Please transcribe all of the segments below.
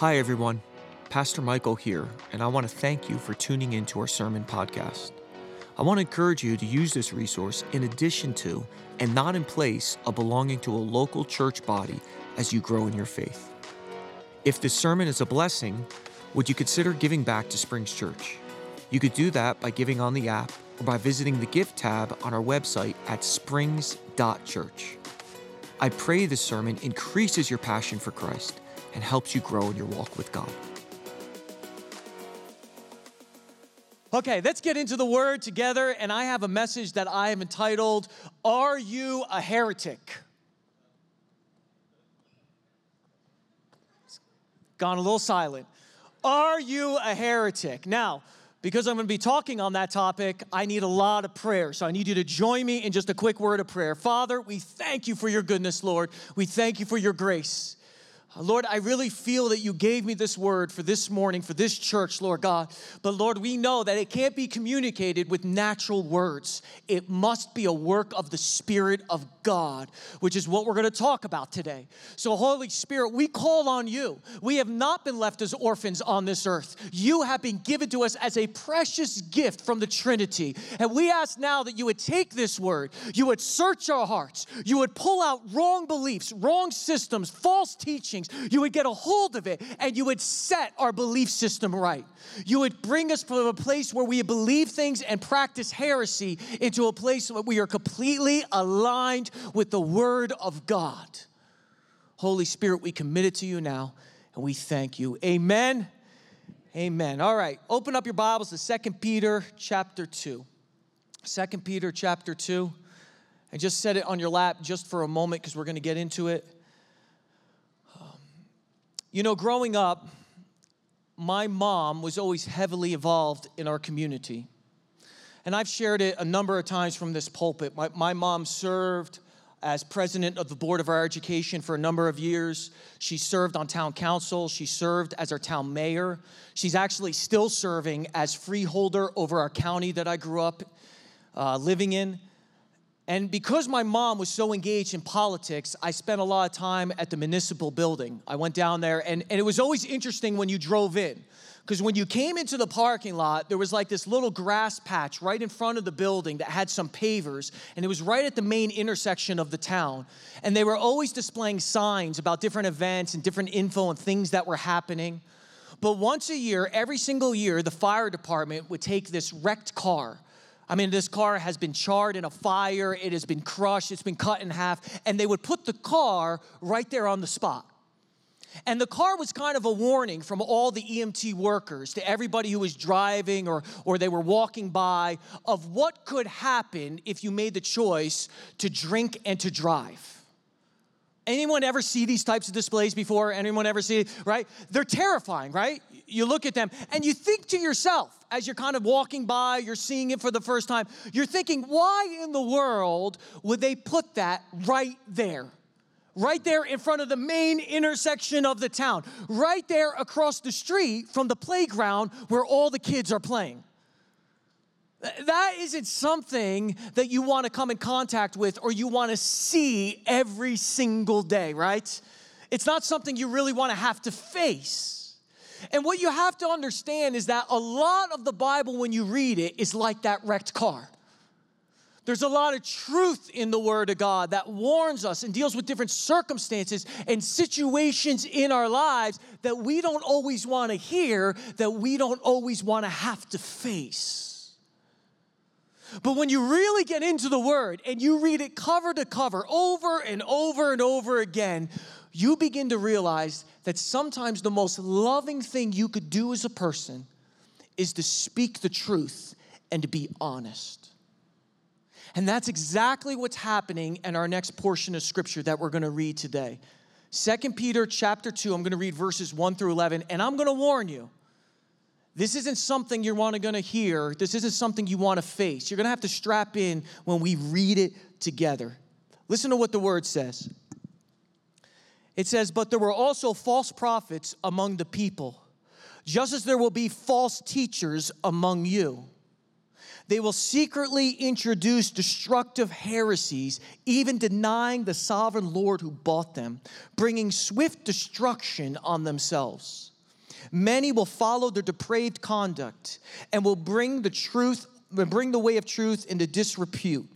Hi, everyone. Pastor Michael here, and I want to thank you for tuning into our sermon podcast. I want to encourage you to use this resource in addition to, and not in place of belonging to a local church body as you grow in your faith. If this sermon is a blessing, would you consider giving back to Springs Church? You could do that by giving on the app or by visiting the gift tab on our website at springs.church. I pray this sermon increases your passion for Christ and helps you grow in your walk with God. Okay, let's get into the word together. And I have a message that I have entitled, Are You a Heretic? It's gone a little silent. Are you a heretic? Now, because I'm going to be talking on that topic, I need a lot of prayer. So I need you to join me in just a quick word of prayer. Father, we thank you for your goodness, Lord. We thank you for your grace. Lord, I really feel that you gave me this word for this morning, for this church, Lord God. But Lord, we know that it can't be communicated with natural words. It must be a work of the Spirit of God, which is what we're going to talk about today. So, Holy Spirit, we call on you. We have not been left as orphans on this earth. You have been given to us as a precious gift from the Trinity. And we ask now that you would take this word, you would search our hearts, you would pull out wrong beliefs, wrong systems, false teachings things. You would get a hold of it and you would set our belief system right. You would bring us from a place where we believe things and practice heresy into a place where we are completely aligned with the Word of God. Holy Spirit, we commit it to you now and we thank you. Amen. Amen. All right, open up your Bibles to Second Peter chapter 2. 2 Peter chapter 2. And just set it on your lap just for a moment because we're going to get into it. You know, growing up, my mom was always heavily involved in our community. And I've shared it a number of times from this pulpit. My, my mom served as president of the board of our education for a number of years. She served on town council. She served as our town mayor. She's actually still serving as freeholder over our county that I grew up uh, living in. And because my mom was so engaged in politics, I spent a lot of time at the municipal building. I went down there, and, and it was always interesting when you drove in. Because when you came into the parking lot, there was like this little grass patch right in front of the building that had some pavers, and it was right at the main intersection of the town. And they were always displaying signs about different events and different info and things that were happening. But once a year, every single year, the fire department would take this wrecked car I mean, this car has been charred in a fire, it has been crushed, it's been cut in half, and they would put the car right there on the spot. And the car was kind of a warning from all the EMT workers to everybody who was driving or, or they were walking by of what could happen if you made the choice to drink and to drive. Anyone ever see these types of displays before? Anyone ever see right? They're terrifying, right? You look at them and you think to yourself as you're kind of walking by, you're seeing it for the first time, you're thinking, why in the world would they put that right there? Right there in front of the main intersection of the town, right there across the street from the playground where all the kids are playing. That isn't something that you want to come in contact with or you want to see every single day, right? It's not something you really want to have to face. And what you have to understand is that a lot of the Bible, when you read it, is like that wrecked car. There's a lot of truth in the Word of God that warns us and deals with different circumstances and situations in our lives that we don't always want to hear, that we don't always want to have to face. But when you really get into the word and you read it cover to cover over and over and over again, you begin to realize that sometimes the most loving thing you could do as a person is to speak the truth and to be honest. And that's exactly what's happening in our next portion of scripture that we're going to read today. Second Peter chapter 2, I'm going to read verses 1 through 11, and I'm going to warn you this isn't something you're going to hear. This isn't something you want to face. You're going to have to strap in when we read it together. Listen to what the word says. It says, But there were also false prophets among the people, just as there will be false teachers among you. They will secretly introduce destructive heresies, even denying the sovereign Lord who bought them, bringing swift destruction on themselves. Many will follow their depraved conduct and will bring the truth, bring the way of truth into disrepute.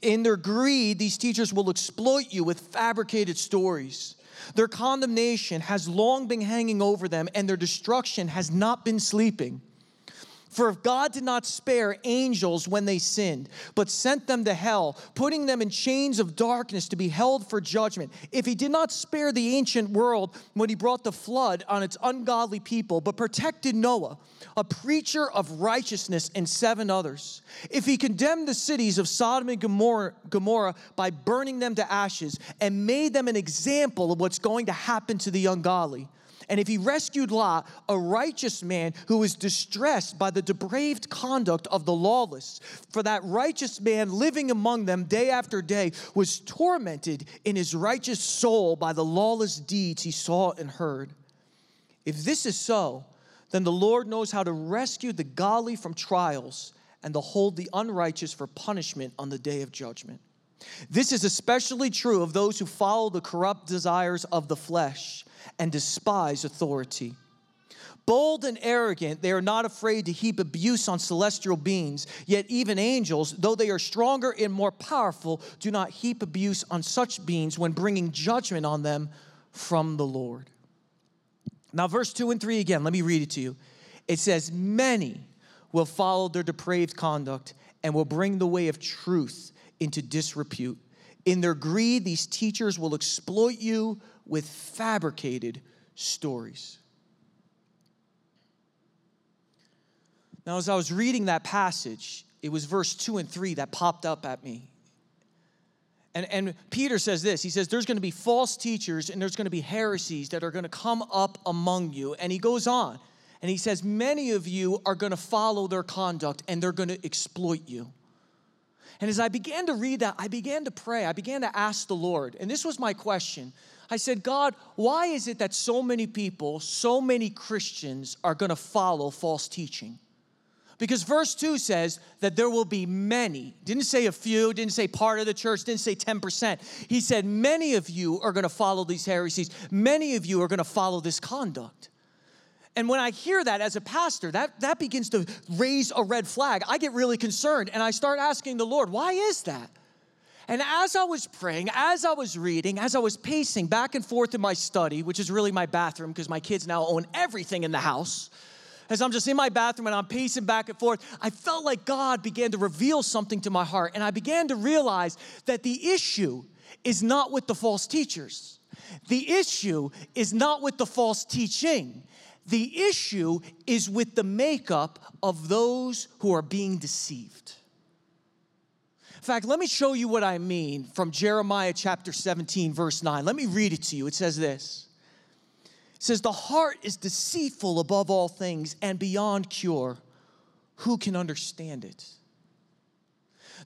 In their greed, these teachers will exploit you with fabricated stories. Their condemnation has long been hanging over them, and their destruction has not been sleeping. For if God did not spare angels when they sinned, but sent them to hell, putting them in chains of darkness to be held for judgment, if he did not spare the ancient world when he brought the flood on its ungodly people, but protected Noah, a preacher of righteousness, and seven others, if he condemned the cities of Sodom and Gomorrah, by burning them to ashes and made them an example of what's going to happen to the ungodly, and if he rescued Lot, a righteous man who was distressed by the depraved conduct of the lawless, for that righteous man living among them day after day was tormented in his righteous soul by the lawless deeds he saw and heard. If this is so, then the Lord knows how to rescue the godly from trials and to hold the unrighteous for punishment on the day of judgment. This is especially true of those who follow the corrupt desires of the flesh and despise authority. Bold and arrogant, they are not afraid to heap abuse on celestial beings. Yet, even angels, though they are stronger and more powerful, do not heap abuse on such beings when bringing judgment on them from the Lord. Now, verse 2 and 3 again, let me read it to you. It says, Many will follow their depraved conduct and will bring the way of truth into disrepute. In their greed, these teachers will exploit you with fabricated stories. Now, as I was reading that passage, it was verse 2 and 3 that popped up at me. And, and Peter says this He says, There's going to be false teachers and there's going to be heresies that are going to come up among you. And he goes on and he says, Many of you are going to follow their conduct and they're going to exploit you. And as I began to read that, I began to pray. I began to ask the Lord. And this was my question I said, God, why is it that so many people, so many Christians are going to follow false teaching? Because verse 2 says that there will be many. Didn't say a few, didn't say part of the church, didn't say 10%. He said, Many of you are going to follow these heresies. Many of you are going to follow this conduct. And when I hear that as a pastor, that, that begins to raise a red flag. I get really concerned and I start asking the Lord, why is that? And as I was praying, as I was reading, as I was pacing back and forth in my study, which is really my bathroom because my kids now own everything in the house, as I'm just in my bathroom and I'm pacing back and forth, I felt like God began to reveal something to my heart. And I began to realize that the issue is not with the false teachers, the issue is not with the false teaching. The issue is with the makeup of those who are being deceived. In fact, let me show you what I mean from Jeremiah chapter 17, verse 9. Let me read it to you. It says this It says, The heart is deceitful above all things and beyond cure. Who can understand it?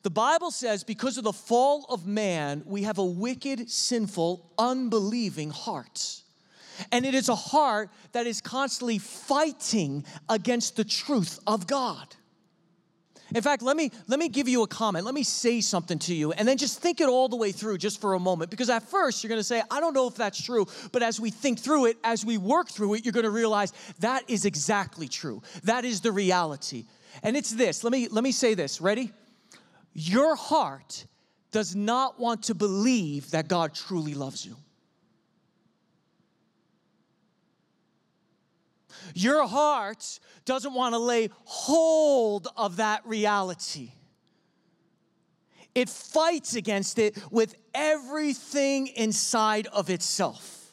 The Bible says, because of the fall of man, we have a wicked, sinful, unbelieving heart. And it is a heart that is constantly fighting against the truth of God. In fact, let me let me give you a comment. Let me say something to you and then just think it all the way through just for a moment because at first you're going to say, "I don't know if that's true," but as we think through it, as we work through it, you're going to realize that is exactly true. That is the reality. And it's this. Let me let me say this. Ready? Your heart does not want to believe that God truly loves you. Your heart doesn't want to lay hold of that reality. It fights against it with everything inside of itself.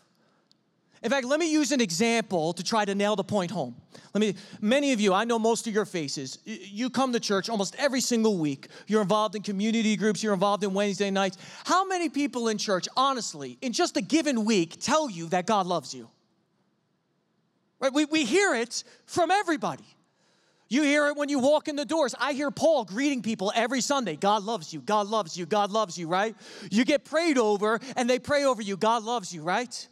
In fact, let me use an example to try to nail the point home. Let me, many of you, I know most of your faces. You come to church almost every single week. You're involved in community groups, you're involved in Wednesday nights. How many people in church, honestly, in just a given week, tell you that God loves you? Right? We, we hear it from everybody. You hear it when you walk in the doors. I hear Paul greeting people every Sunday. God loves you. God loves you. God loves you, right? You get prayed over and they pray over you. God loves you, right?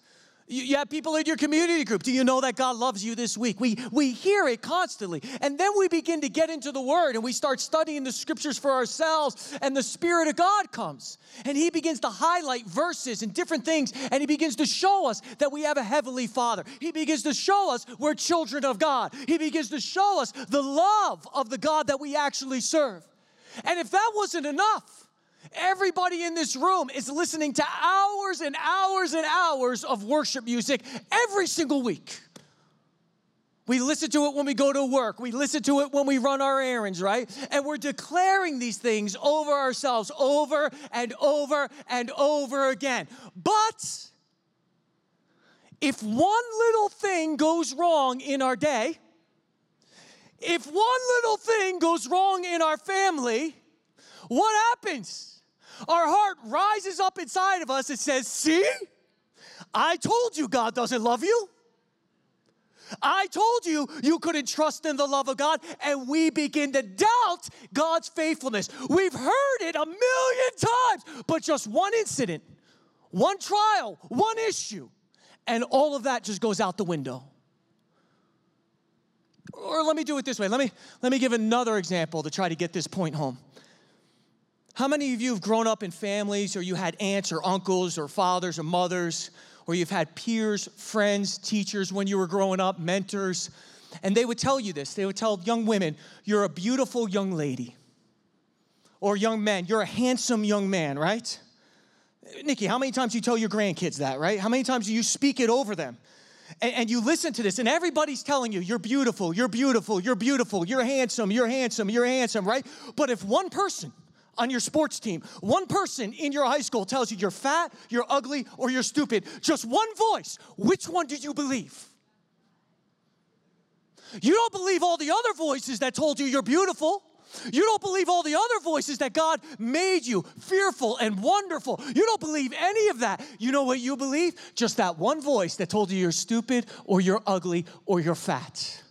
You have people in your community group. Do you know that God loves you this week? We, we hear it constantly. And then we begin to get into the Word and we start studying the scriptures for ourselves, and the Spirit of God comes. And He begins to highlight verses and different things, and He begins to show us that we have a Heavenly Father. He begins to show us we're children of God. He begins to show us the love of the God that we actually serve. And if that wasn't enough, Everybody in this room is listening to hours and hours and hours of worship music every single week. We listen to it when we go to work. We listen to it when we run our errands, right? And we're declaring these things over ourselves over and over and over again. But if one little thing goes wrong in our day, if one little thing goes wrong in our family, what happens? Our heart rises up inside of us and says, See, I told you God doesn't love you. I told you you couldn't trust in the love of God, and we begin to doubt God's faithfulness. We've heard it a million times, but just one incident, one trial, one issue, and all of that just goes out the window. Or let me do it this way. Let me let me give another example to try to get this point home. How many of you have grown up in families or you had aunts or uncles or fathers or mothers, or you've had peers, friends, teachers when you were growing up, mentors, and they would tell you this. They would tell young women, You're a beautiful young lady. Or young men, You're a handsome young man, right? Nikki, how many times you tell your grandkids that, right? How many times do you speak it over them? And, and, you listen to this, and everybody's telling you, You're beautiful, you're beautiful, you're beautiful, you're handsome, you're handsome, you're handsome, right? But if one person, on your sports team, one person in your high school tells you you're fat, you're ugly, or you're stupid, just one voice, which one do you believe? You don't believe all the other voices that told you you're beautiful. You don't believe all the other voices that God made you fearful and wonderful. You don't believe any of that. You know what you believe? Just that one voice that told you you're stupid or you're ugly or you're fat.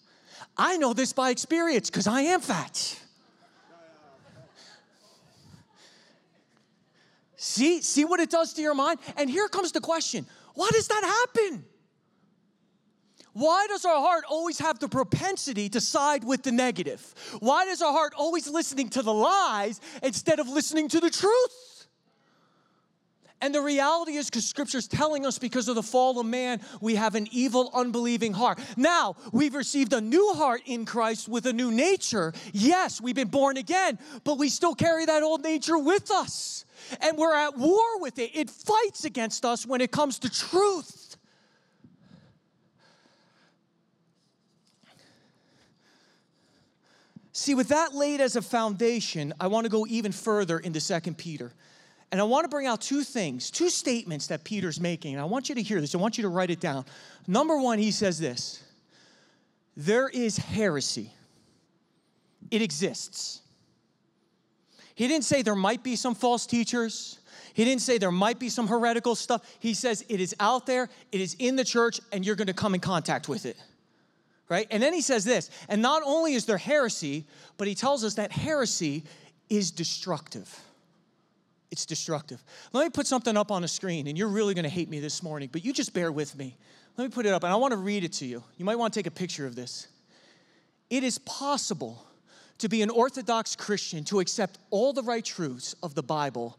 I know this by experience because I am fat. See, see what it does to your mind? And here comes the question why does that happen? Why does our heart always have the propensity to side with the negative? Why does our heart always listening to the lies instead of listening to the truth? And the reality is, because scripture's telling us because of the fall of man, we have an evil, unbelieving heart. Now, we've received a new heart in Christ with a new nature. Yes, we've been born again, but we still carry that old nature with us and we're at war with it. It fights against us when it comes to truth. See, with that laid as a foundation, I want to go even further into Second Peter. And I want to bring out two things, two statements that Peter's making. And I want you to hear this. I want you to write it down. Number one, he says this there is heresy, it exists. He didn't say there might be some false teachers. He didn't say there might be some heretical stuff. He says it is out there, it is in the church, and you're going to come in contact with it. Right? And then he says this, and not only is there heresy, but he tells us that heresy is destructive. It's destructive. Let me put something up on the screen, and you're really going to hate me this morning, but you just bear with me. Let me put it up, and I want to read it to you. You might want to take a picture of this. It is possible to be an Orthodox Christian, to accept all the right truths of the Bible,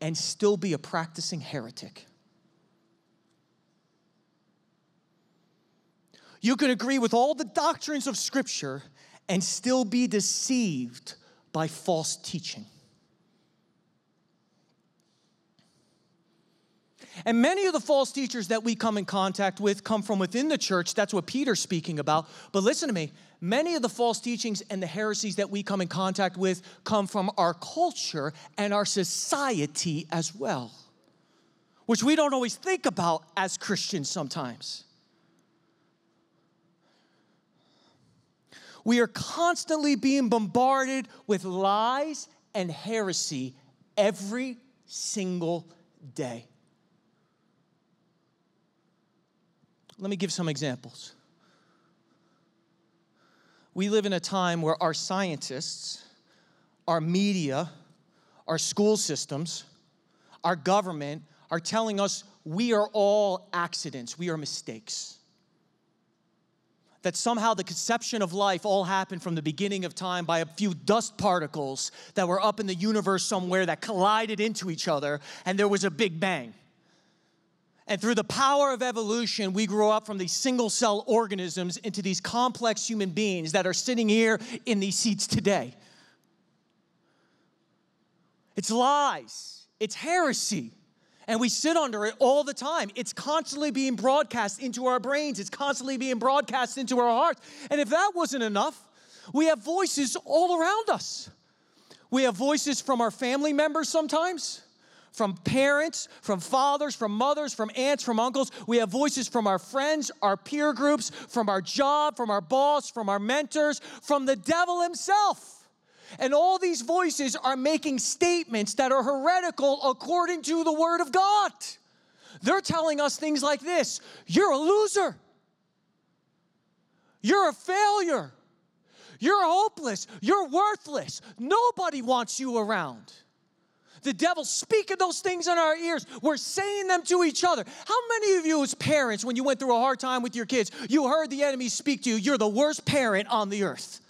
and still be a practicing heretic. You can agree with all the doctrines of Scripture and still be deceived by false teaching. And many of the false teachers that we come in contact with come from within the church. That's what Peter's speaking about. But listen to me many of the false teachings and the heresies that we come in contact with come from our culture and our society as well, which we don't always think about as Christians sometimes. We are constantly being bombarded with lies and heresy every single day. Let me give some examples. We live in a time where our scientists, our media, our school systems, our government are telling us we are all accidents, we are mistakes. That somehow the conception of life all happened from the beginning of time by a few dust particles that were up in the universe somewhere that collided into each other, and there was a big bang. And through the power of evolution, we grow up from these single cell organisms into these complex human beings that are sitting here in these seats today. It's lies, it's heresy. And we sit under it all the time. It's constantly being broadcast into our brains, it's constantly being broadcast into our hearts. And if that wasn't enough, we have voices all around us. We have voices from our family members sometimes from parents, from fathers, from mothers, from aunts, from uncles. We have voices from our friends, our peer groups, from our job, from our boss, from our mentors, from the devil himself. And all these voices are making statements that are heretical according to the Word of God. They're telling us things like this You're a loser. You're a failure. You're hopeless. You're worthless. Nobody wants you around. The devil speaking those things in our ears. We're saying them to each other. How many of you, as parents, when you went through a hard time with your kids, you heard the enemy speak to you? You're the worst parent on the earth.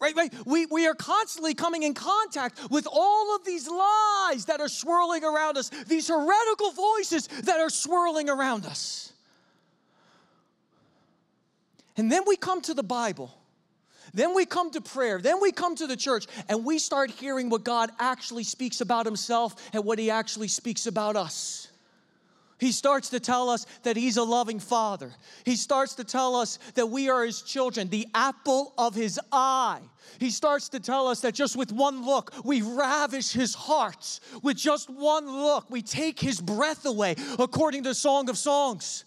Right, right. We, we are constantly coming in contact with all of these lies that are swirling around us, these heretical voices that are swirling around us. And then we come to the Bible then we come to prayer. Then we come to the church and we start hearing what God actually speaks about himself and what he actually speaks about us. He starts to tell us that He's a loving Father. He starts to tell us that we are His children, the apple of His eye. He starts to tell us that just with one look, we ravish His heart. With just one look, we take His breath away, according to Song of Songs.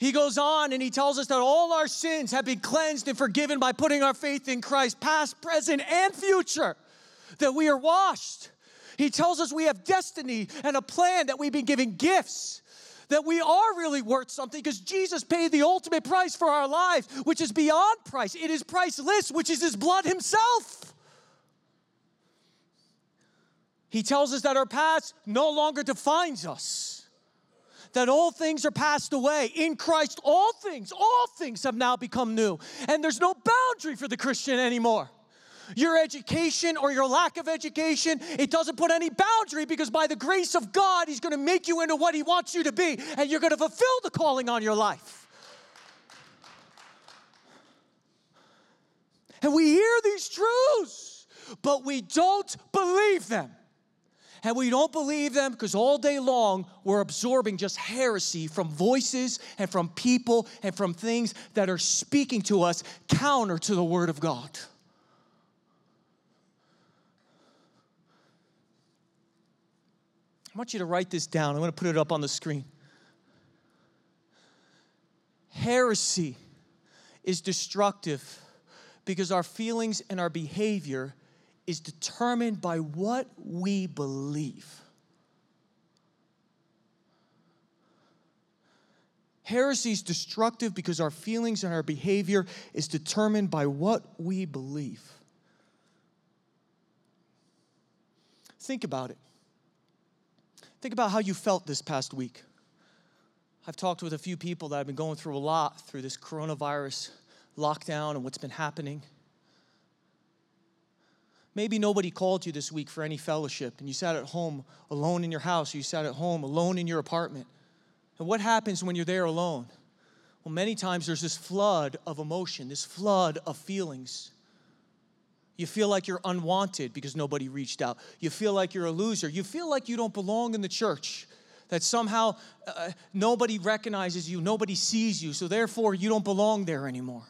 He goes on and he tells us that all our sins have been cleansed and forgiven by putting our faith in Christ, past, present, and future, that we are washed. He tells us we have destiny and a plan, that we've been given gifts, that we are really worth something because Jesus paid the ultimate price for our life, which is beyond price. It is priceless, which is His blood Himself. He tells us that our past no longer defines us that all things are passed away. In Christ, all things, all things have now become new. And there's no boundary for the Christian anymore. Your education or your lack of education, it doesn't put any boundary because by the grace of God, He's gonna make you into what He wants you to be, and you're gonna fulfill the calling on your life. And we hear these truths, but we don't believe them and we don't believe them because all day long we're absorbing just heresy from voices and from people and from things that are speaking to us counter to the Word of God. I want you to write this down. I'm going to put it up on the screen. Heresy is destructive because our feelings and our behavior is determined by what we believe. Heresy is destructive because our feelings and our behavior is determined by what we believe. Think about it. Think about how you felt this past week. I've talked with a few people that have been going through a lot through this coronavirus lockdown and what's been happening. Maybe nobody called you this week for any fellowship and you sat at home alone in your house, or you sat at home alone in your apartment. And what happens when you're there alone? Well, many times there's this flood of emotion, this flood of feelings. You feel like you're unwanted because nobody reached out. You feel like you're a loser. You feel like you don't belong in the church, that somehow uh, nobody recognizes you, nobody sees you, so therefore you don't belong there anymore.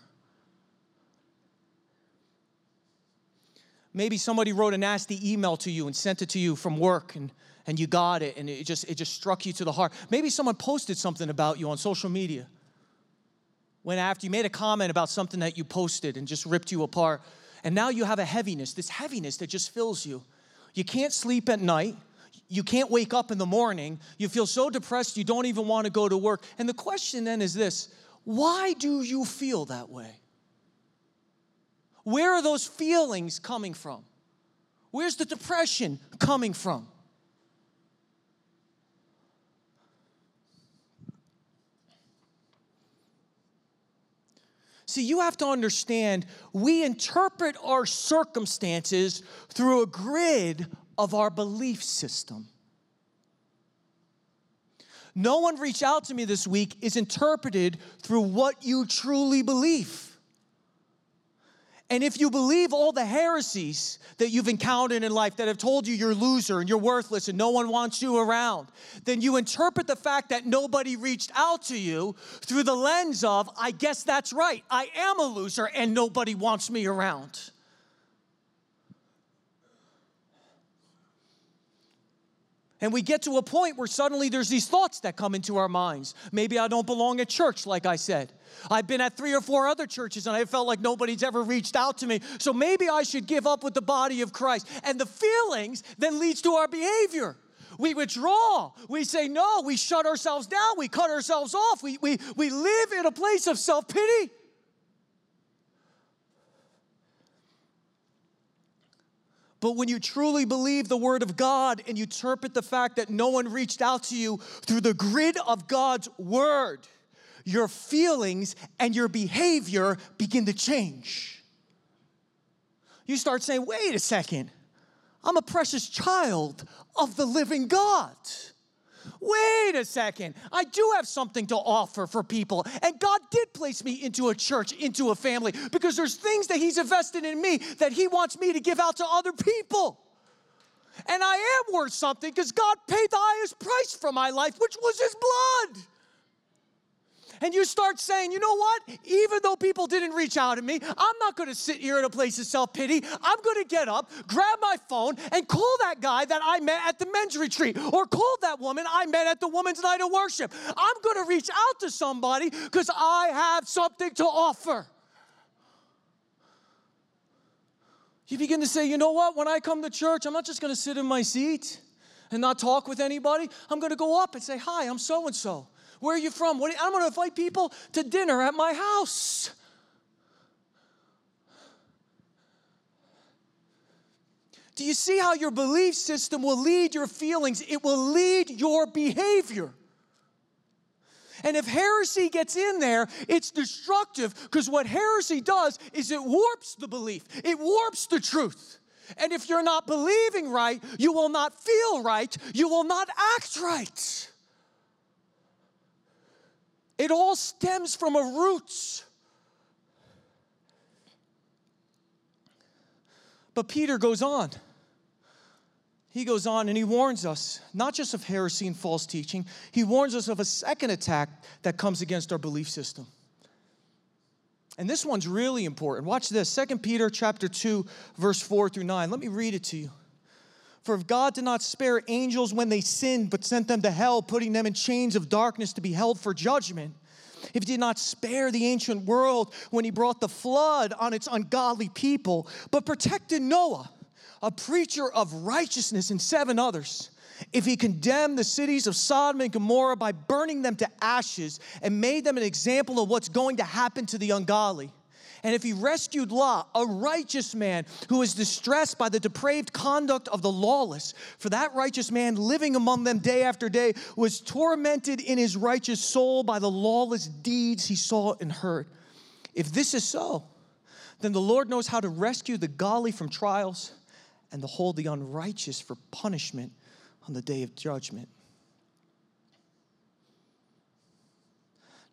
Maybe somebody wrote a nasty email to you and sent it to you from work and, and you got it and it just, it just struck you to the heart. Maybe someone posted something about you on social media. When after you made a comment about something that you posted and just ripped you apart, and now you have a heaviness, this heaviness that just fills you. You can't sleep at night. You can't wake up in the morning. You feel so depressed you don't even want to go to work. And the question then is this why do you feel that way? Where are those feelings coming from? Where's the depression coming from? See, you have to understand we interpret our circumstances through a grid of our belief system. No one reach out to me this week is interpreted through what you truly believe. And if you believe all the heresies that you've encountered in life that have told you you're a loser and you're worthless and no one wants you around, then you interpret the fact that nobody reached out to you through the lens of, I guess that's right, I am a loser and nobody wants me around. And we get to a point where suddenly there's these thoughts that come into our minds. Maybe I don't belong at church, like I said. I've been at three or four other churches and I felt like nobody's ever reached out to me. So maybe I should give up with the body of Christ. And the feelings then leads to our behavior. We withdraw. We say no. We shut ourselves down. We cut ourselves off. We, we, we live in a place of self pity. But when you truly believe the Word of God and you interpret the fact that no one reached out to you through the grid of God's Word, your feelings and your behavior begin to change. You start saying, wait a second, I'm a precious child of the living God. Wait a second, I do have something to offer for people. And God did place me into a church, into a family, because there's things that He's invested in me that He wants me to give out to other people. And I am worth something because God paid the highest price for my life, which was His blood and you start saying, you know what? Even though people didn't reach out to me, I'm not going to sit here in a place of self pity. I'm going to get up, grab my phone, and call that guy that I met at the men's retreat, or call that woman I met at the women's night of worship. I'm going to reach out to somebody because I have something to offer. You begin to say, you know what? When I come to church, I'm not just going to sit in my seat and not talk with anybody. I'm going to go up and say, Hi, I'm so and so. Where are you from? What, I'm going to invite people to dinner at my house. Do you see how your belief system will lead your feelings? It will lead your behavior. And if heresy gets in there, it's destructive because what heresy does is it warps the belief, it warps the truth. And if you're not believing right, you will not feel right, you will not act right. It all stems from a roots. But Peter goes on. He goes on and he warns us not just of heresy and false teaching, he warns us of a second attack that comes against our belief system. And this one's really important. Watch this. 2 Peter chapter 2 verse 4 through 9. Let me read it to you. For if God did not spare angels when they sinned, but sent them to hell, putting them in chains of darkness to be held for judgment, if he did not spare the ancient world when he brought the flood on its ungodly people, but protected Noah, a preacher of righteousness, and seven others, if he condemned the cities of Sodom and Gomorrah by burning them to ashes and made them an example of what's going to happen to the ungodly, and if he rescued Lot, a righteous man who was distressed by the depraved conduct of the lawless, for that righteous man living among them day after day was tormented in his righteous soul by the lawless deeds he saw and heard. If this is so, then the Lord knows how to rescue the godly from trials and to hold the unrighteous for punishment on the day of judgment.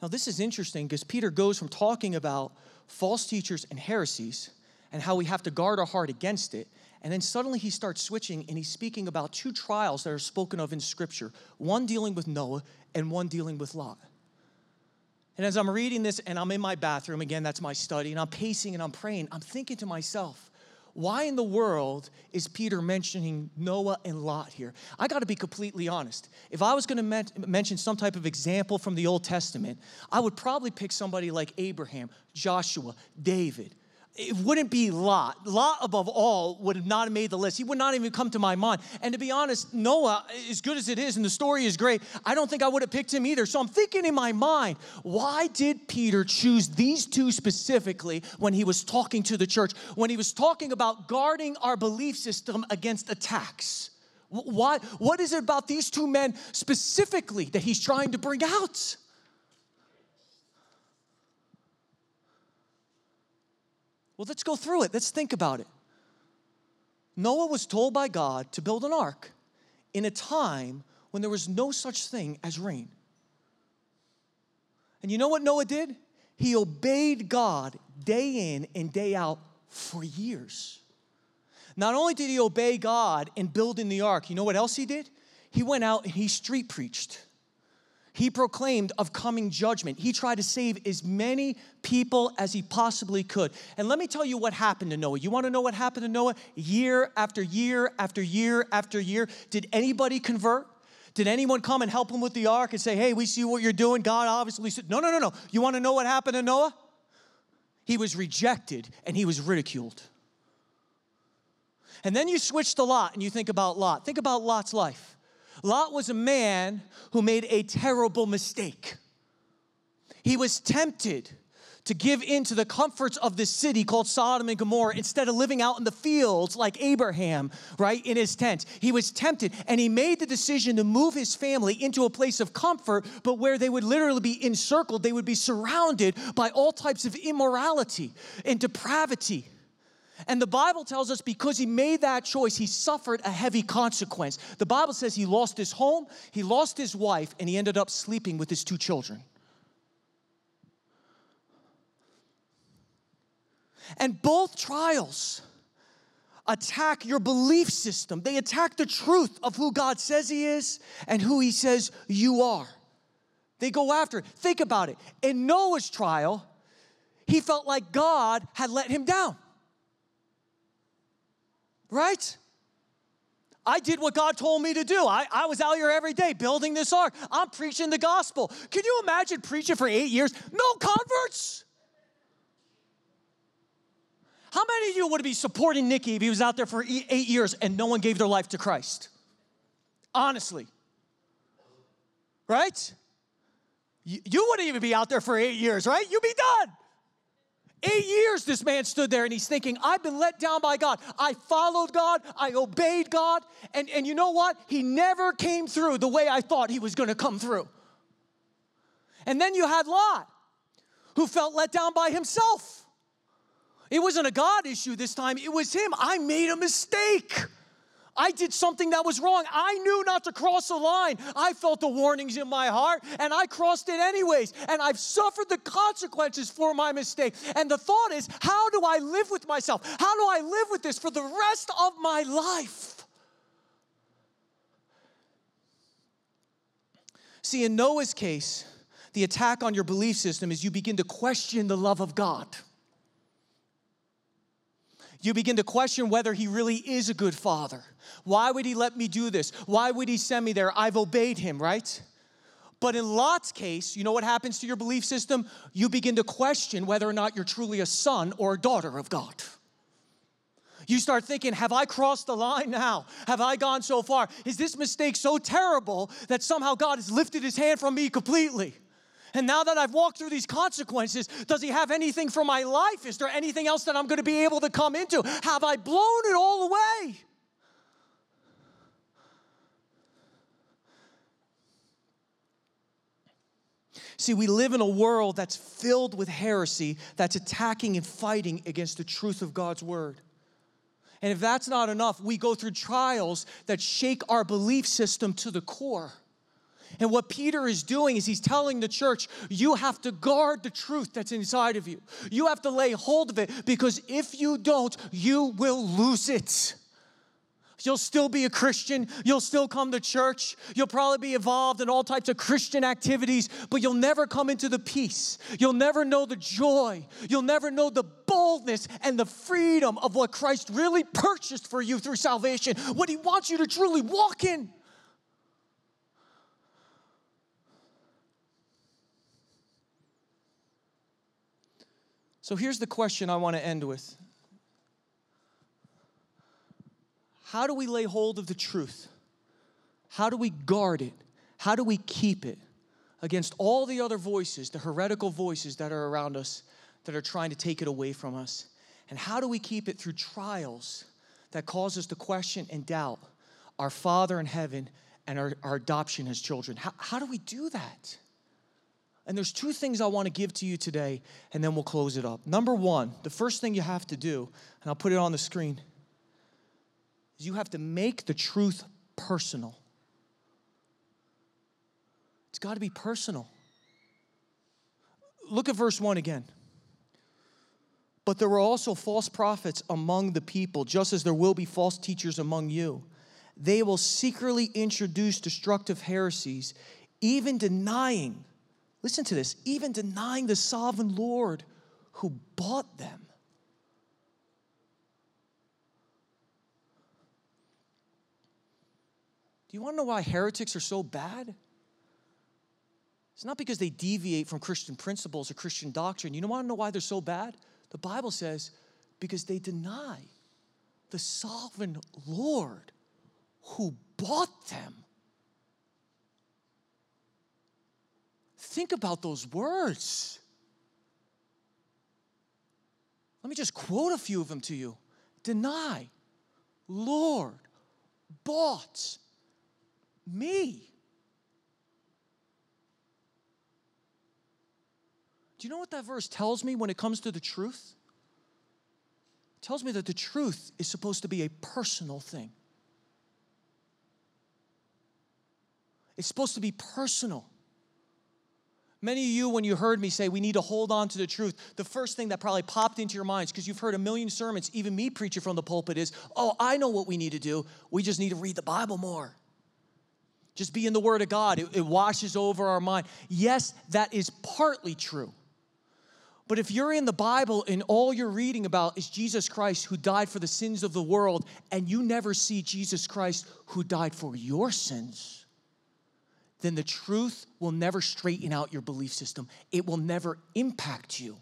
Now, this is interesting because Peter goes from talking about false teachers and heresies and how we have to guard our heart against it. And then suddenly he starts switching and he's speaking about two trials that are spoken of in Scripture one dealing with Noah and one dealing with Lot. And as I'm reading this and I'm in my bathroom, again, that's my study, and I'm pacing and I'm praying, I'm thinking to myself, why in the world is Peter mentioning Noah and Lot here? I got to be completely honest. If I was going to men- mention some type of example from the Old Testament, I would probably pick somebody like Abraham, Joshua, David, it wouldn't be Lot. Lot, above all, would have not made the list. He would not even come to my mind. And to be honest, Noah, as good as it is, and the story is great, I don't think I would have picked him either. So I'm thinking in my mind, why did Peter choose these two specifically when he was talking to the church, when he was talking about guarding our belief system against attacks? Why, what is it about these two men specifically that he's trying to bring out? Well, let's go through it. Let's think about it. Noah was told by God to build an ark in a time when there was no such thing as rain. And you know what Noah did? He obeyed God day in and day out for years. Not only did he obey God in building the ark, you know what else he did? He went out and he street preached. He proclaimed of coming judgment. He tried to save as many people as he possibly could. And let me tell you what happened to Noah. You want to know what happened to Noah? Year after year after year after year. Did anybody convert? Did anyone come and help him with the ark and say, hey, we see what you're doing? God obviously said, no, no, no, no. You want to know what happened to Noah? He was rejected and he was ridiculed. And then you switch to Lot and you think about Lot. Think about Lot's life. Lot was a man who made a terrible mistake. He was tempted to give in to the comforts of this city called Sodom and Gomorrah instead of living out in the fields like Abraham, right, in his tent. He was tempted and he made the decision to move his family into a place of comfort, but where they would literally be encircled, they would be surrounded by all types of immorality and depravity. And the Bible tells us because he made that choice, he suffered a heavy consequence. The Bible says he lost his home, he lost his wife, and he ended up sleeping with his two children. And both trials attack your belief system. They attack the truth of who God says He is and who He says you are. They go after it. Think about it. In Noah's trial, he felt like God had let him down. Right? I did what God told me to do. I, I was out here every day building this ark. I'm preaching the gospel. Can you imagine preaching for eight years? No converts. How many of you would be supporting Nicky if he was out there for eight years and no one gave their life to Christ? Honestly. Right? You, you wouldn't even be out there for eight years, right? You'd be done. Eight years this man stood there and he's thinking, I've been let down by God. I followed God, I obeyed God, and, and you know what? He never came through the way I thought he was gonna come through. And then you had Lot, who felt let down by himself. It wasn't a God issue this time, it was him. I made a mistake. I did something that was wrong. I knew not to cross a line. I felt the warnings in my heart and I crossed it anyways. And I've suffered the consequences for my mistake. And the thought is, how do I live with myself? How do I live with this for the rest of my life? See, in Noah's case, the attack on your belief system is you begin to question the love of God. You begin to question whether he really is a good father. Why would he let me do this? Why would he send me there? I've obeyed him, right? But in Lot's case, you know what happens to your belief system? You begin to question whether or not you're truly a son or a daughter of God. You start thinking, have I crossed the line now? Have I gone so far? Is this mistake so terrible that somehow God has lifted his hand from me completely? And now that I've walked through these consequences, does he have anything for my life? Is there anything else that I'm going to be able to come into? Have I blown it all away? See, we live in a world that's filled with heresy that's attacking and fighting against the truth of God's word. And if that's not enough, we go through trials that shake our belief system to the core. And what Peter is doing is he's telling the church, you have to guard the truth that's inside of you. You have to lay hold of it because if you don't, you will lose it. You'll still be a Christian. You'll still come to church. You'll probably be involved in all types of Christian activities, but you'll never come into the peace. You'll never know the joy. You'll never know the boldness and the freedom of what Christ really purchased for you through salvation, what He wants you to truly walk in. So here's the question I want to end with How do we lay hold of the truth? How do we guard it? How do we keep it against all the other voices, the heretical voices that are around us that are trying to take it away from us? And how do we keep it through trials that cause us to question and doubt our Father in heaven and our, our adoption as children? How, how do we do that? And there's two things I want to give to you today, and then we'll close it up. Number one, the first thing you have to do, and I'll put it on the screen, is you have to make the truth personal. It's got to be personal. Look at verse 1 again. But there were also false prophets among the people, just as there will be false teachers among you. They will secretly introduce destructive heresies, even denying, listen to this, even denying the sovereign Lord who bought them. Do you want to know why heretics are so bad? It's not because they deviate from Christian principles or Christian doctrine. You don't want to know why they're so bad? The Bible says, because they deny the sovereign Lord who bought them. Think about those words. Let me just quote a few of them to you. Deny, Lord, bought me. Do you know what that verse tells me when it comes to the truth? It tells me that the truth is supposed to be a personal thing. It's supposed to be personal. Many of you, when you heard me say we need to hold on to the truth, the first thing that probably popped into your minds, because you've heard a million sermons, even me preaching from the pulpit, is oh, I know what we need to do. We just need to read the Bible more. Just be in the Word of God, it, it washes over our mind. Yes, that is partly true. But if you're in the Bible and all you're reading about is Jesus Christ who died for the sins of the world, and you never see Jesus Christ who died for your sins, then the truth will never straighten out your belief system. It will never impact you.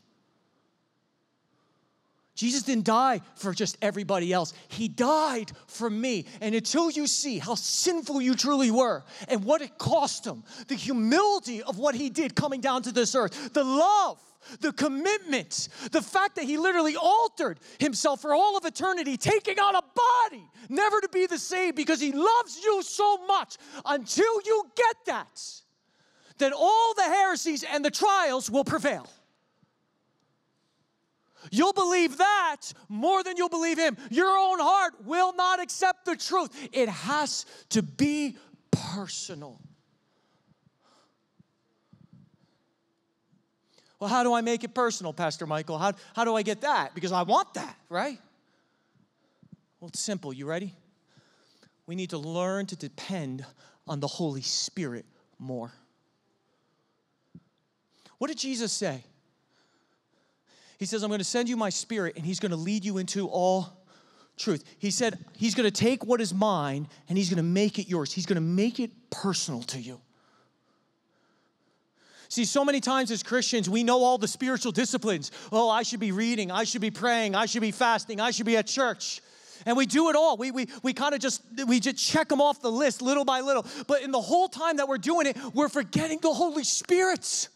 Jesus didn't die for just everybody else. He died for me. And until you see how sinful you truly were and what it cost him, the humility of what he did coming down to this earth, the love the commitment, the fact that he literally altered himself for all of eternity, taking on a body, never to be the same because he loves you so much. Until you get that, then all the heresies and the trials will prevail. You'll believe that more than you'll believe him. Your own heart will not accept the truth. It has to be personal. Well, how do I make it personal, Pastor Michael? How, how do I get that? Because I want that, right? Well, it's simple. You ready? We need to learn to depend on the Holy Spirit more. What did Jesus say? He says, I'm going to send you my spirit, and he's going to lead you into all truth. He said, He's going to take what is mine and he's going to make it yours. He's going to make it personal to you. See, so many times as Christians, we know all the spiritual disciplines. Oh, I should be reading, I should be praying, I should be fasting, I should be at church. And we do it all. We, we, we kind of just, we just check them off the list little by little. But in the whole time that we're doing it, we're forgetting the Holy Spirit.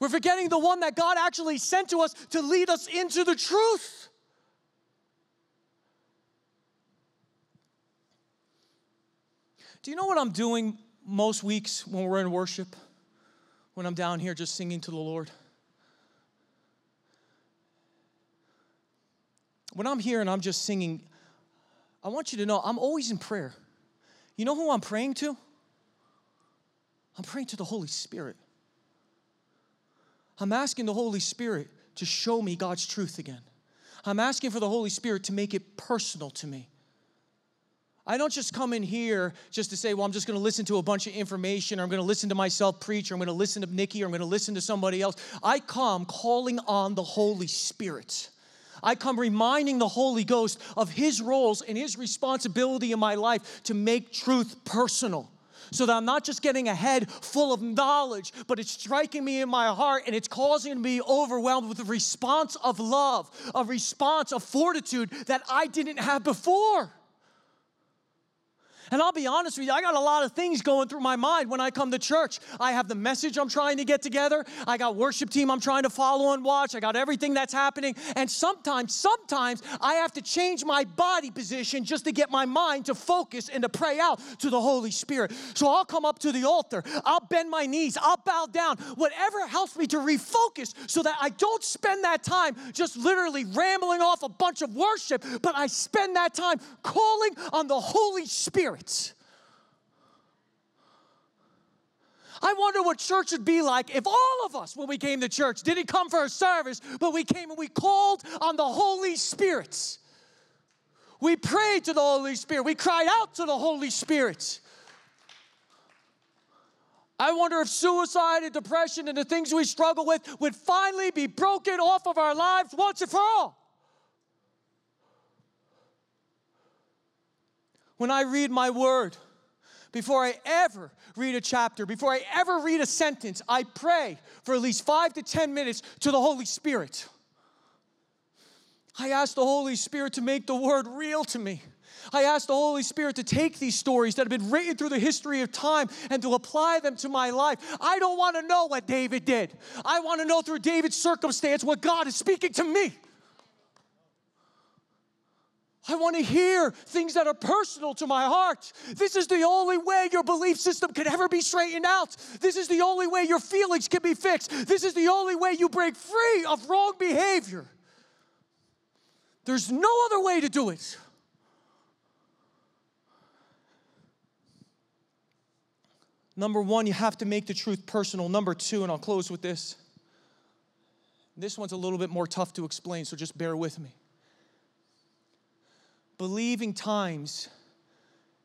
We're forgetting the one that God actually sent to us to lead us into the truth. Do you know what I'm doing most weeks when we're in worship? when I'm down here just singing to the Lord. When I'm here and I'm just singing, I want you to know I'm always in prayer. You know who I'm praying to? I'm praying to the Holy Spirit. I'm asking the Holy Spirit to show me God's truth again. I'm asking for the Holy Spirit to make it personal to me. I don't just come in here just to say, well, I'm just going to listen to a bunch of information, or I'm going to listen to myself preach, or I'm going to listen to Nikki, or I'm going to listen to somebody else. I come calling on the Holy Spirit. I come reminding the Holy Ghost of His roles and His responsibility in my life to make truth personal. So that I'm not just getting a head full of knowledge, but it's striking me in my heart and it's causing me overwhelmed with a response of love, a response of fortitude that I didn't have before. And I'll be honest with you, I got a lot of things going through my mind when I come to church. I have the message I'm trying to get together. I got worship team I'm trying to follow and watch. I got everything that's happening. And sometimes, sometimes I have to change my body position just to get my mind to focus and to pray out to the Holy Spirit. So I'll come up to the altar. I'll bend my knees. I'll bow down. Whatever helps me to refocus so that I don't spend that time just literally rambling off a bunch of worship, but I spend that time calling on the Holy Spirit. I wonder what church would be like if all of us, when we came to church, didn't come for a service, but we came and we called on the Holy Spirit. We prayed to the Holy Spirit. We cried out to the Holy Spirit. I wonder if suicide and depression and the things we struggle with would finally be broken off of our lives once and for all. When I read my word, before I ever read a chapter, before I ever read a sentence, I pray for at least five to 10 minutes to the Holy Spirit. I ask the Holy Spirit to make the word real to me. I ask the Holy Spirit to take these stories that have been written through the history of time and to apply them to my life. I don't want to know what David did. I want to know through David's circumstance what God is speaking to me. I want to hear things that are personal to my heart. This is the only way your belief system can ever be straightened out. This is the only way your feelings can be fixed. This is the only way you break free of wrong behavior. There's no other way to do it. Number one, you have to make the truth personal. Number two, and I'll close with this. This one's a little bit more tough to explain, so just bear with me. Believing times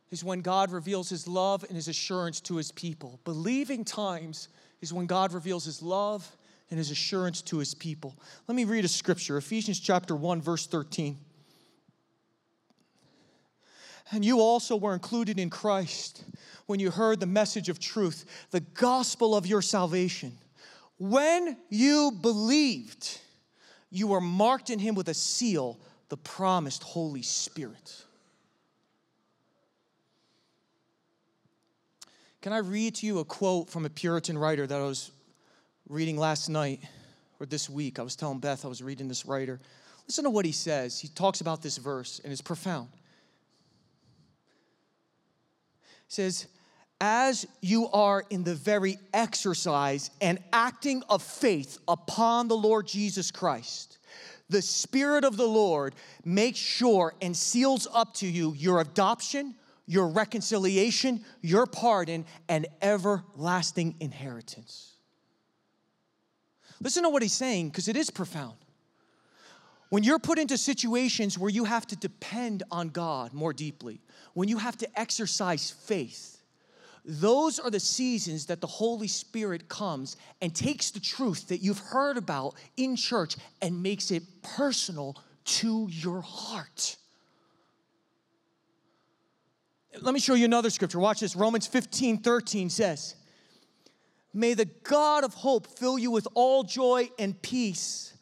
is when God reveals his love and his assurance to his people. Believing times is when God reveals his love and his assurance to his people. Let me read a scripture Ephesians chapter 1, verse 13. And you also were included in Christ when you heard the message of truth, the gospel of your salvation. When you believed, you were marked in him with a seal the promised Holy Spirit. Can I read to you a quote from a Puritan writer that I was reading last night or this week? I was telling Beth I was reading this writer. Listen to what he says. He talks about this verse and it's profound. He says, as you are in the very exercise and acting of faith upon the Lord Jesus Christ, the Spirit of the Lord makes sure and seals up to you your adoption, your reconciliation, your pardon, and everlasting inheritance. Listen to what he's saying because it is profound. When you're put into situations where you have to depend on God more deeply, when you have to exercise faith, those are the seasons that the Holy Spirit comes and takes the truth that you've heard about in church and makes it personal to your heart. Let me show you another scripture. Watch this. Romans 15 13 says, May the God of hope fill you with all joy and peace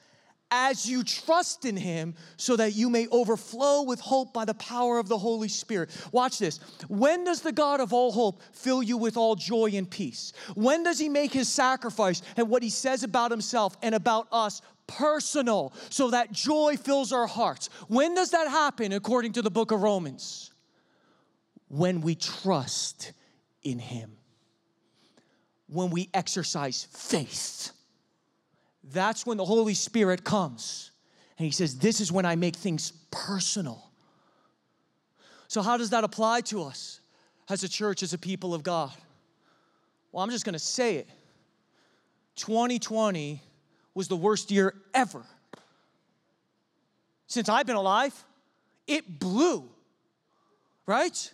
as you trust in him so that you may overflow with hope by the power of the Holy Spirit. Watch this. When does the God of all hope fill you with all joy and peace? When does he make his sacrifice and what he says about himself and about us personal so that joy fills our hearts? When does that happen according to the book of Romans? When we trust in him. When we exercise faith that's when the Holy Spirit comes. And he says, This is when I make things personal. So, how does that apply to us as a church, as a people of God? Well, I'm just gonna say it 2020 was the worst year ever. Since I've been alive, it blew, right?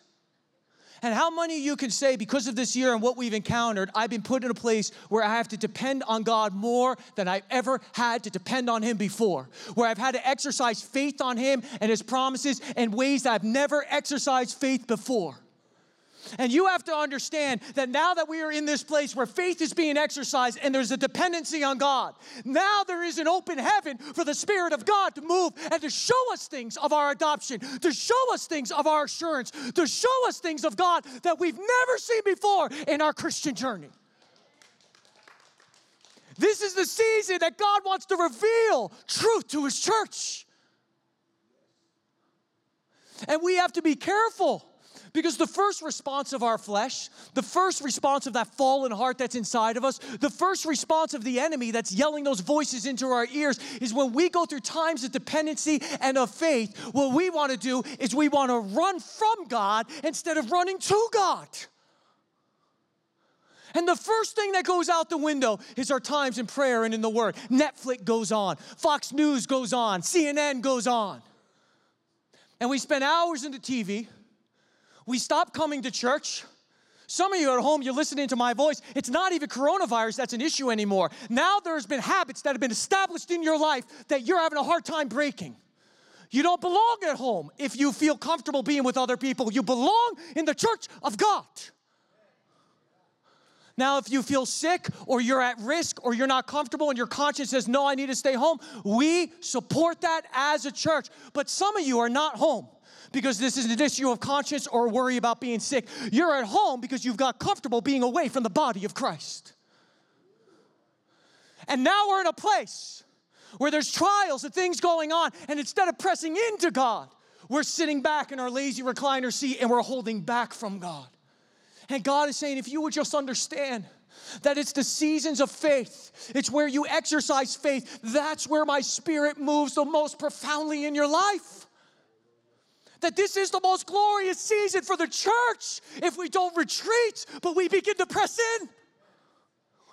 And how many of you can say, because of this year and what we've encountered, I've been put in a place where I have to depend on God more than I've ever had to depend on Him before, where I've had to exercise faith on Him and His promises in ways I've never exercised faith before. And you have to understand that now that we are in this place where faith is being exercised and there's a dependency on God, now there is an open heaven for the Spirit of God to move and to show us things of our adoption, to show us things of our assurance, to show us things of God that we've never seen before in our Christian journey. This is the season that God wants to reveal truth to His church. And we have to be careful because the first response of our flesh, the first response of that fallen heart that's inside of us, the first response of the enemy that's yelling those voices into our ears is when we go through times of dependency and of faith, what we want to do is we want to run from God instead of running to God. And the first thing that goes out the window is our times in prayer and in the Word. Netflix goes on, Fox News goes on, CNN goes on. And we spend hours in the TV we stop coming to church. Some of you at home, you're listening to my voice. It's not even coronavirus that's an issue anymore. Now there's been habits that have been established in your life that you're having a hard time breaking. You don't belong at home if you feel comfortable being with other people. You belong in the church of God. Now, if you feel sick or you're at risk or you're not comfortable and your conscience says, no, I need to stay home, we support that as a church. But some of you are not home because this is an issue of conscience or worry about being sick. You're at home because you've got comfortable being away from the body of Christ. And now we're in a place where there's trials and things going on, and instead of pressing into God, we're sitting back in our lazy recliner seat and we're holding back from God. And God is saying, if you would just understand that it's the seasons of faith, it's where you exercise faith, that's where my spirit moves the most profoundly in your life that this is the most glorious season for the church if we don't retreat, but we begin to press in.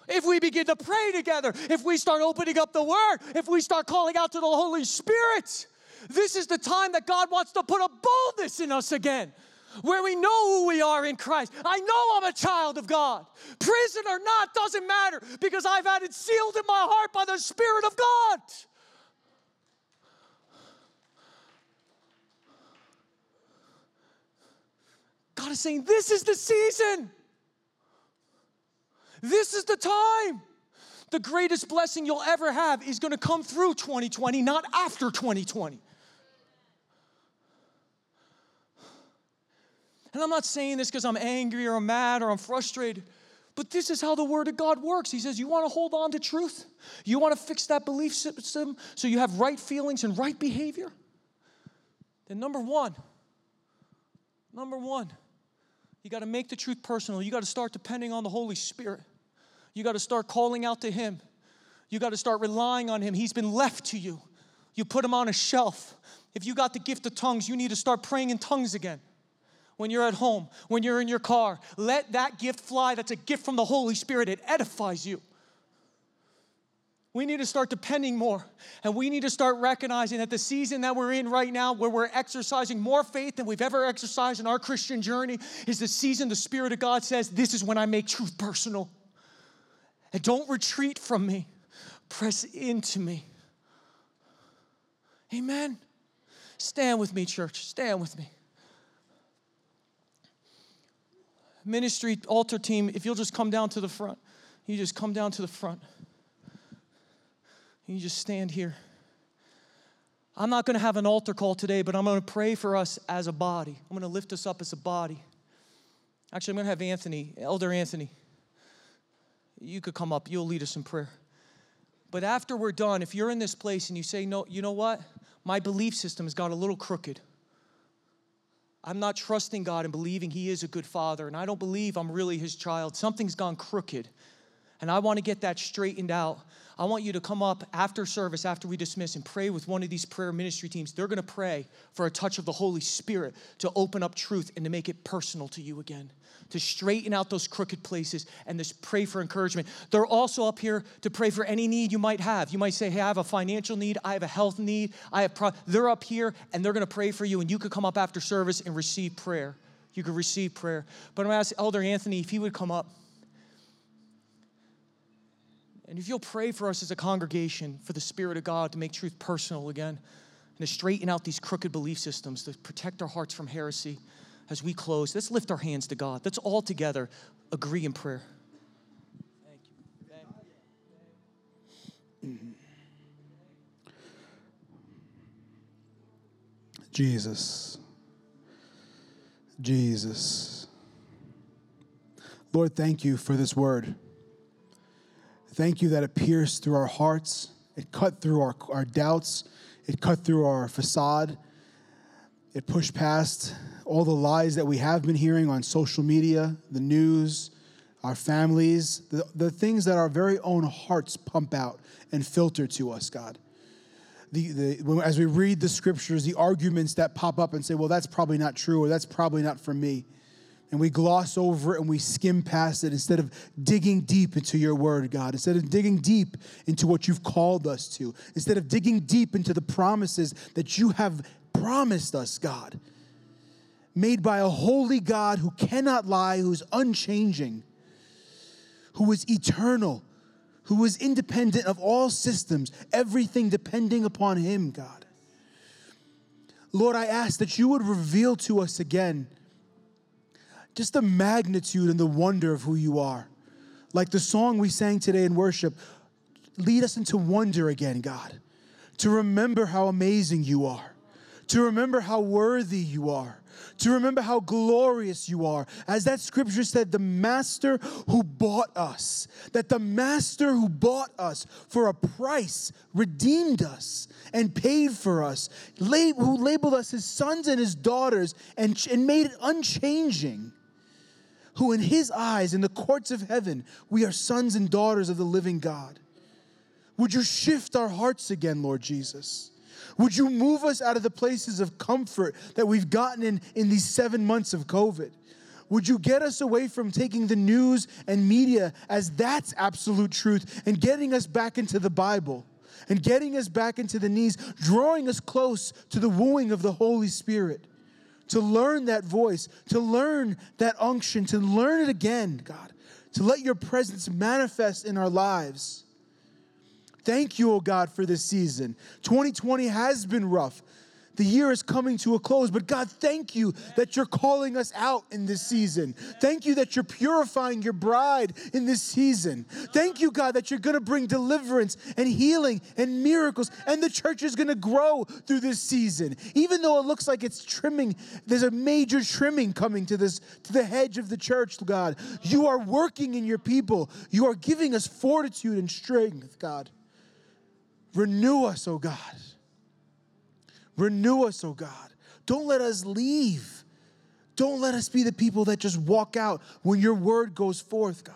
If we begin to pray together, if we start opening up the Word, if we start calling out to the Holy Spirit, this is the time that God wants to put a boldness in us again, where we know who we are in Christ. I know I'm a child of God. Prison or not doesn't matter because I've had it sealed in my heart by the Spirit of God. God is saying, This is the season. This is the time. The greatest blessing you'll ever have is going to come through 2020, not after 2020. And I'm not saying this because I'm angry or I'm mad or I'm frustrated, but this is how the Word of God works. He says, You want to hold on to truth? You want to fix that belief system so you have right feelings and right behavior? Then, number one, number one, you got to make the truth personal. You got to start depending on the Holy Spirit. You got to start calling out to Him. You got to start relying on Him. He's been left to you. You put Him on a shelf. If you got the gift of tongues, you need to start praying in tongues again. When you're at home, when you're in your car, let that gift fly. That's a gift from the Holy Spirit. It edifies you. We need to start depending more. And we need to start recognizing that the season that we're in right now, where we're exercising more faith than we've ever exercised in our Christian journey, is the season the Spirit of God says, This is when I make truth personal. And don't retreat from me, press into me. Amen. Stand with me, church. Stand with me. Ministry altar team, if you'll just come down to the front, you just come down to the front. You just stand here. I'm not going to have an altar call today, but I'm going to pray for us as a body. I'm going to lift us up as a body. Actually, I'm going to have Anthony, Elder Anthony. You could come up, you'll lead us in prayer. But after we're done, if you're in this place and you say, No, you know what? My belief system has got a little crooked. I'm not trusting God and believing He is a good father, and I don't believe I'm really His child. Something's gone crooked, and I want to get that straightened out. I want you to come up after service, after we dismiss, and pray with one of these prayer ministry teams. They're going to pray for a touch of the Holy Spirit to open up truth and to make it personal to you again, to straighten out those crooked places and just pray for encouragement. They're also up here to pray for any need you might have. You might say, Hey, I have a financial need, I have a health need, I have. Pro-. They're up here and they're going to pray for you, and you could come up after service and receive prayer. You could receive prayer. But I'm going to ask Elder Anthony if he would come up. And if you'll pray for us as a congregation, for the Spirit of God to make truth personal again, and to straighten out these crooked belief systems, to protect our hearts from heresy, as we close, let's lift our hands to God. Let's all together agree in prayer. Thank you. Thank you. Jesus. Jesus. Lord, thank you for this word. Thank you that it pierced through our hearts, it cut through our, our doubts, it cut through our facade, it pushed past all the lies that we have been hearing on social media, the news, our families, the, the things that our very own hearts pump out and filter to us, God. The, the, as we read the scriptures, the arguments that pop up and say, well, that's probably not true, or that's probably not for me. And we gloss over it and we skim past it instead of digging deep into your word, God. Instead of digging deep into what you've called us to. Instead of digging deep into the promises that you have promised us, God. Made by a holy God who cannot lie, who's unchanging, who is eternal, who is independent of all systems, everything depending upon him, God. Lord, I ask that you would reveal to us again just the magnitude and the wonder of who you are. Like the song we sang today in worship, lead us into wonder again, God, to remember how amazing you are, to remember how worthy you are, to remember how glorious you are. As that scripture said, the master who bought us, that the master who bought us for a price redeemed us and paid for us, who labeled us his sons and his daughters and, and made it unchanging who in his eyes, in the courts of heaven, we are sons and daughters of the living God. Would you shift our hearts again, Lord Jesus? Would you move us out of the places of comfort that we've gotten in in these seven months of COVID? Would you get us away from taking the news and media as that's absolute truth and getting us back into the Bible and getting us back into the knees, drawing us close to the wooing of the Holy Spirit? To learn that voice, to learn that unction, to learn it again, God, to let your presence manifest in our lives. Thank you, oh God, for this season. 2020 has been rough. The year is coming to a close, but God, thank you that you're calling us out in this season. Thank you that you're purifying your bride in this season. Thank you, God, that you're going to bring deliverance and healing and miracles, and the church is going to grow through this season. Even though it looks like it's trimming, there's a major trimming coming to this to the hedge of the church, God. You are working in your people. You are giving us fortitude and strength, God. Renew us, oh God. Renew us, oh God. Don't let us leave. Don't let us be the people that just walk out when your word goes forth, God.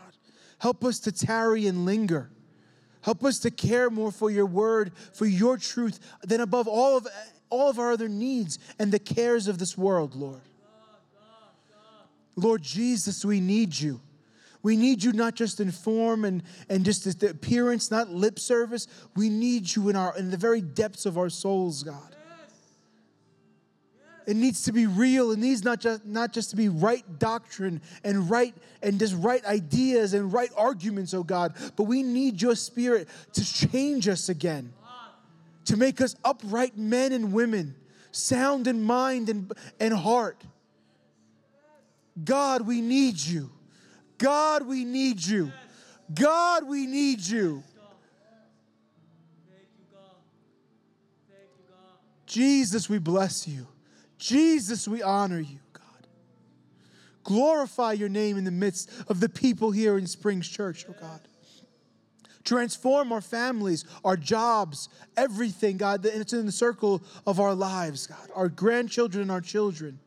Help us to tarry and linger. Help us to care more for your word, for your truth, than above all of, all of our other needs and the cares of this world, Lord. Lord Jesus, we need you. We need you not just in form and, and just the appearance, not lip service. We need you in our in the very depths of our souls, God. It needs to be real. It needs not just not just to be right doctrine and right and just right ideas and right arguments, oh God, but we need your spirit to change us again. To make us upright men and women, sound in mind and, and heart. God, we need you. God, we need you. God, we need you. Jesus, we bless you. Jesus, we honor you, God. Glorify your name in the midst of the people here in Springs Church, oh God. Transform our families, our jobs, everything, God, it's in the circle of our lives, God, our grandchildren and our children.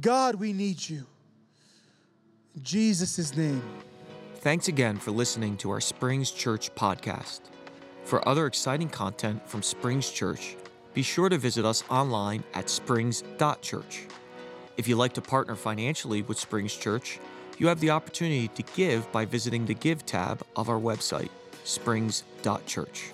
God, we need you. In Jesus' name. Thanks again for listening to our Springs Church podcast. For other exciting content from Springs Church, be sure to visit us online at springs.church. If you'd like to partner financially with Springs Church, you have the opportunity to give by visiting the Give tab of our website, springs.church.